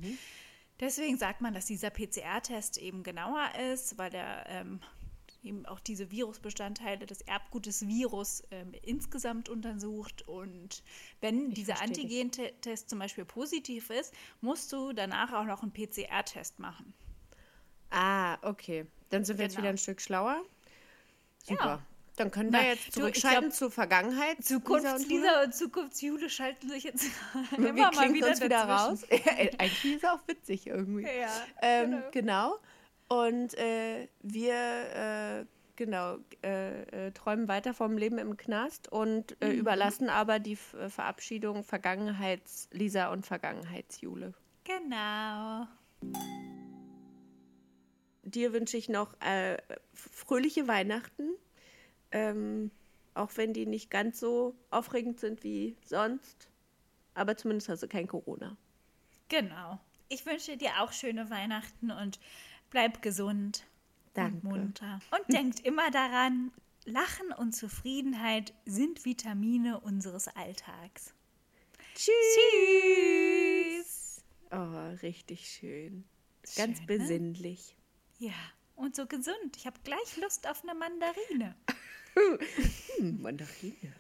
deswegen sagt man, dass dieser PCR-Test eben genauer ist, weil er ähm, eben auch diese Virusbestandteile des Erbgutes Virus ähm, insgesamt untersucht. Und wenn dieser verstehe dich. Antigen-Test zum Beispiel positiv ist, musst du danach auch noch einen PCR-Test machen. Ah, okay. Dann sind wir jetzt Genau. wieder ein Stück schlauer. Super. Ja. Dann können Na, wir jetzt du, ich zurückschalten glaub, zur Vergangenheit. Lisa und Zukunftsjule schalten sich jetzt immer wir mal wieder, wieder raus. dazwischen. Eigentlich ist es auch witzig irgendwie. Ja, ähm, genau. Und äh, wir äh, genau äh, äh, träumen weiter vom Leben im Knast und Mhm. äh, überlassen aber die F äh, Verabschiedung Vergangenheits-Lisa und Vergangenheits-Jule. Genau. Dir wünsche ich noch fröhliche Weihnachten, ähm, auch wenn die nicht ganz so aufregend sind wie sonst. Aber zumindest hast du kein Corona. Genau. Ich wünsche dir auch schöne Weihnachten und bleib gesund Danke. und munter. Und denkt immer daran, Lachen und Zufriedenheit sind Vitamine unseres Alltags. Tschüss. Tschüss. Oh, richtig schön. Ganz Schön, ne? besinnlich. Ja, und so gesund. Ich habe gleich Lust auf eine Mandarine. Hm, Mandarine.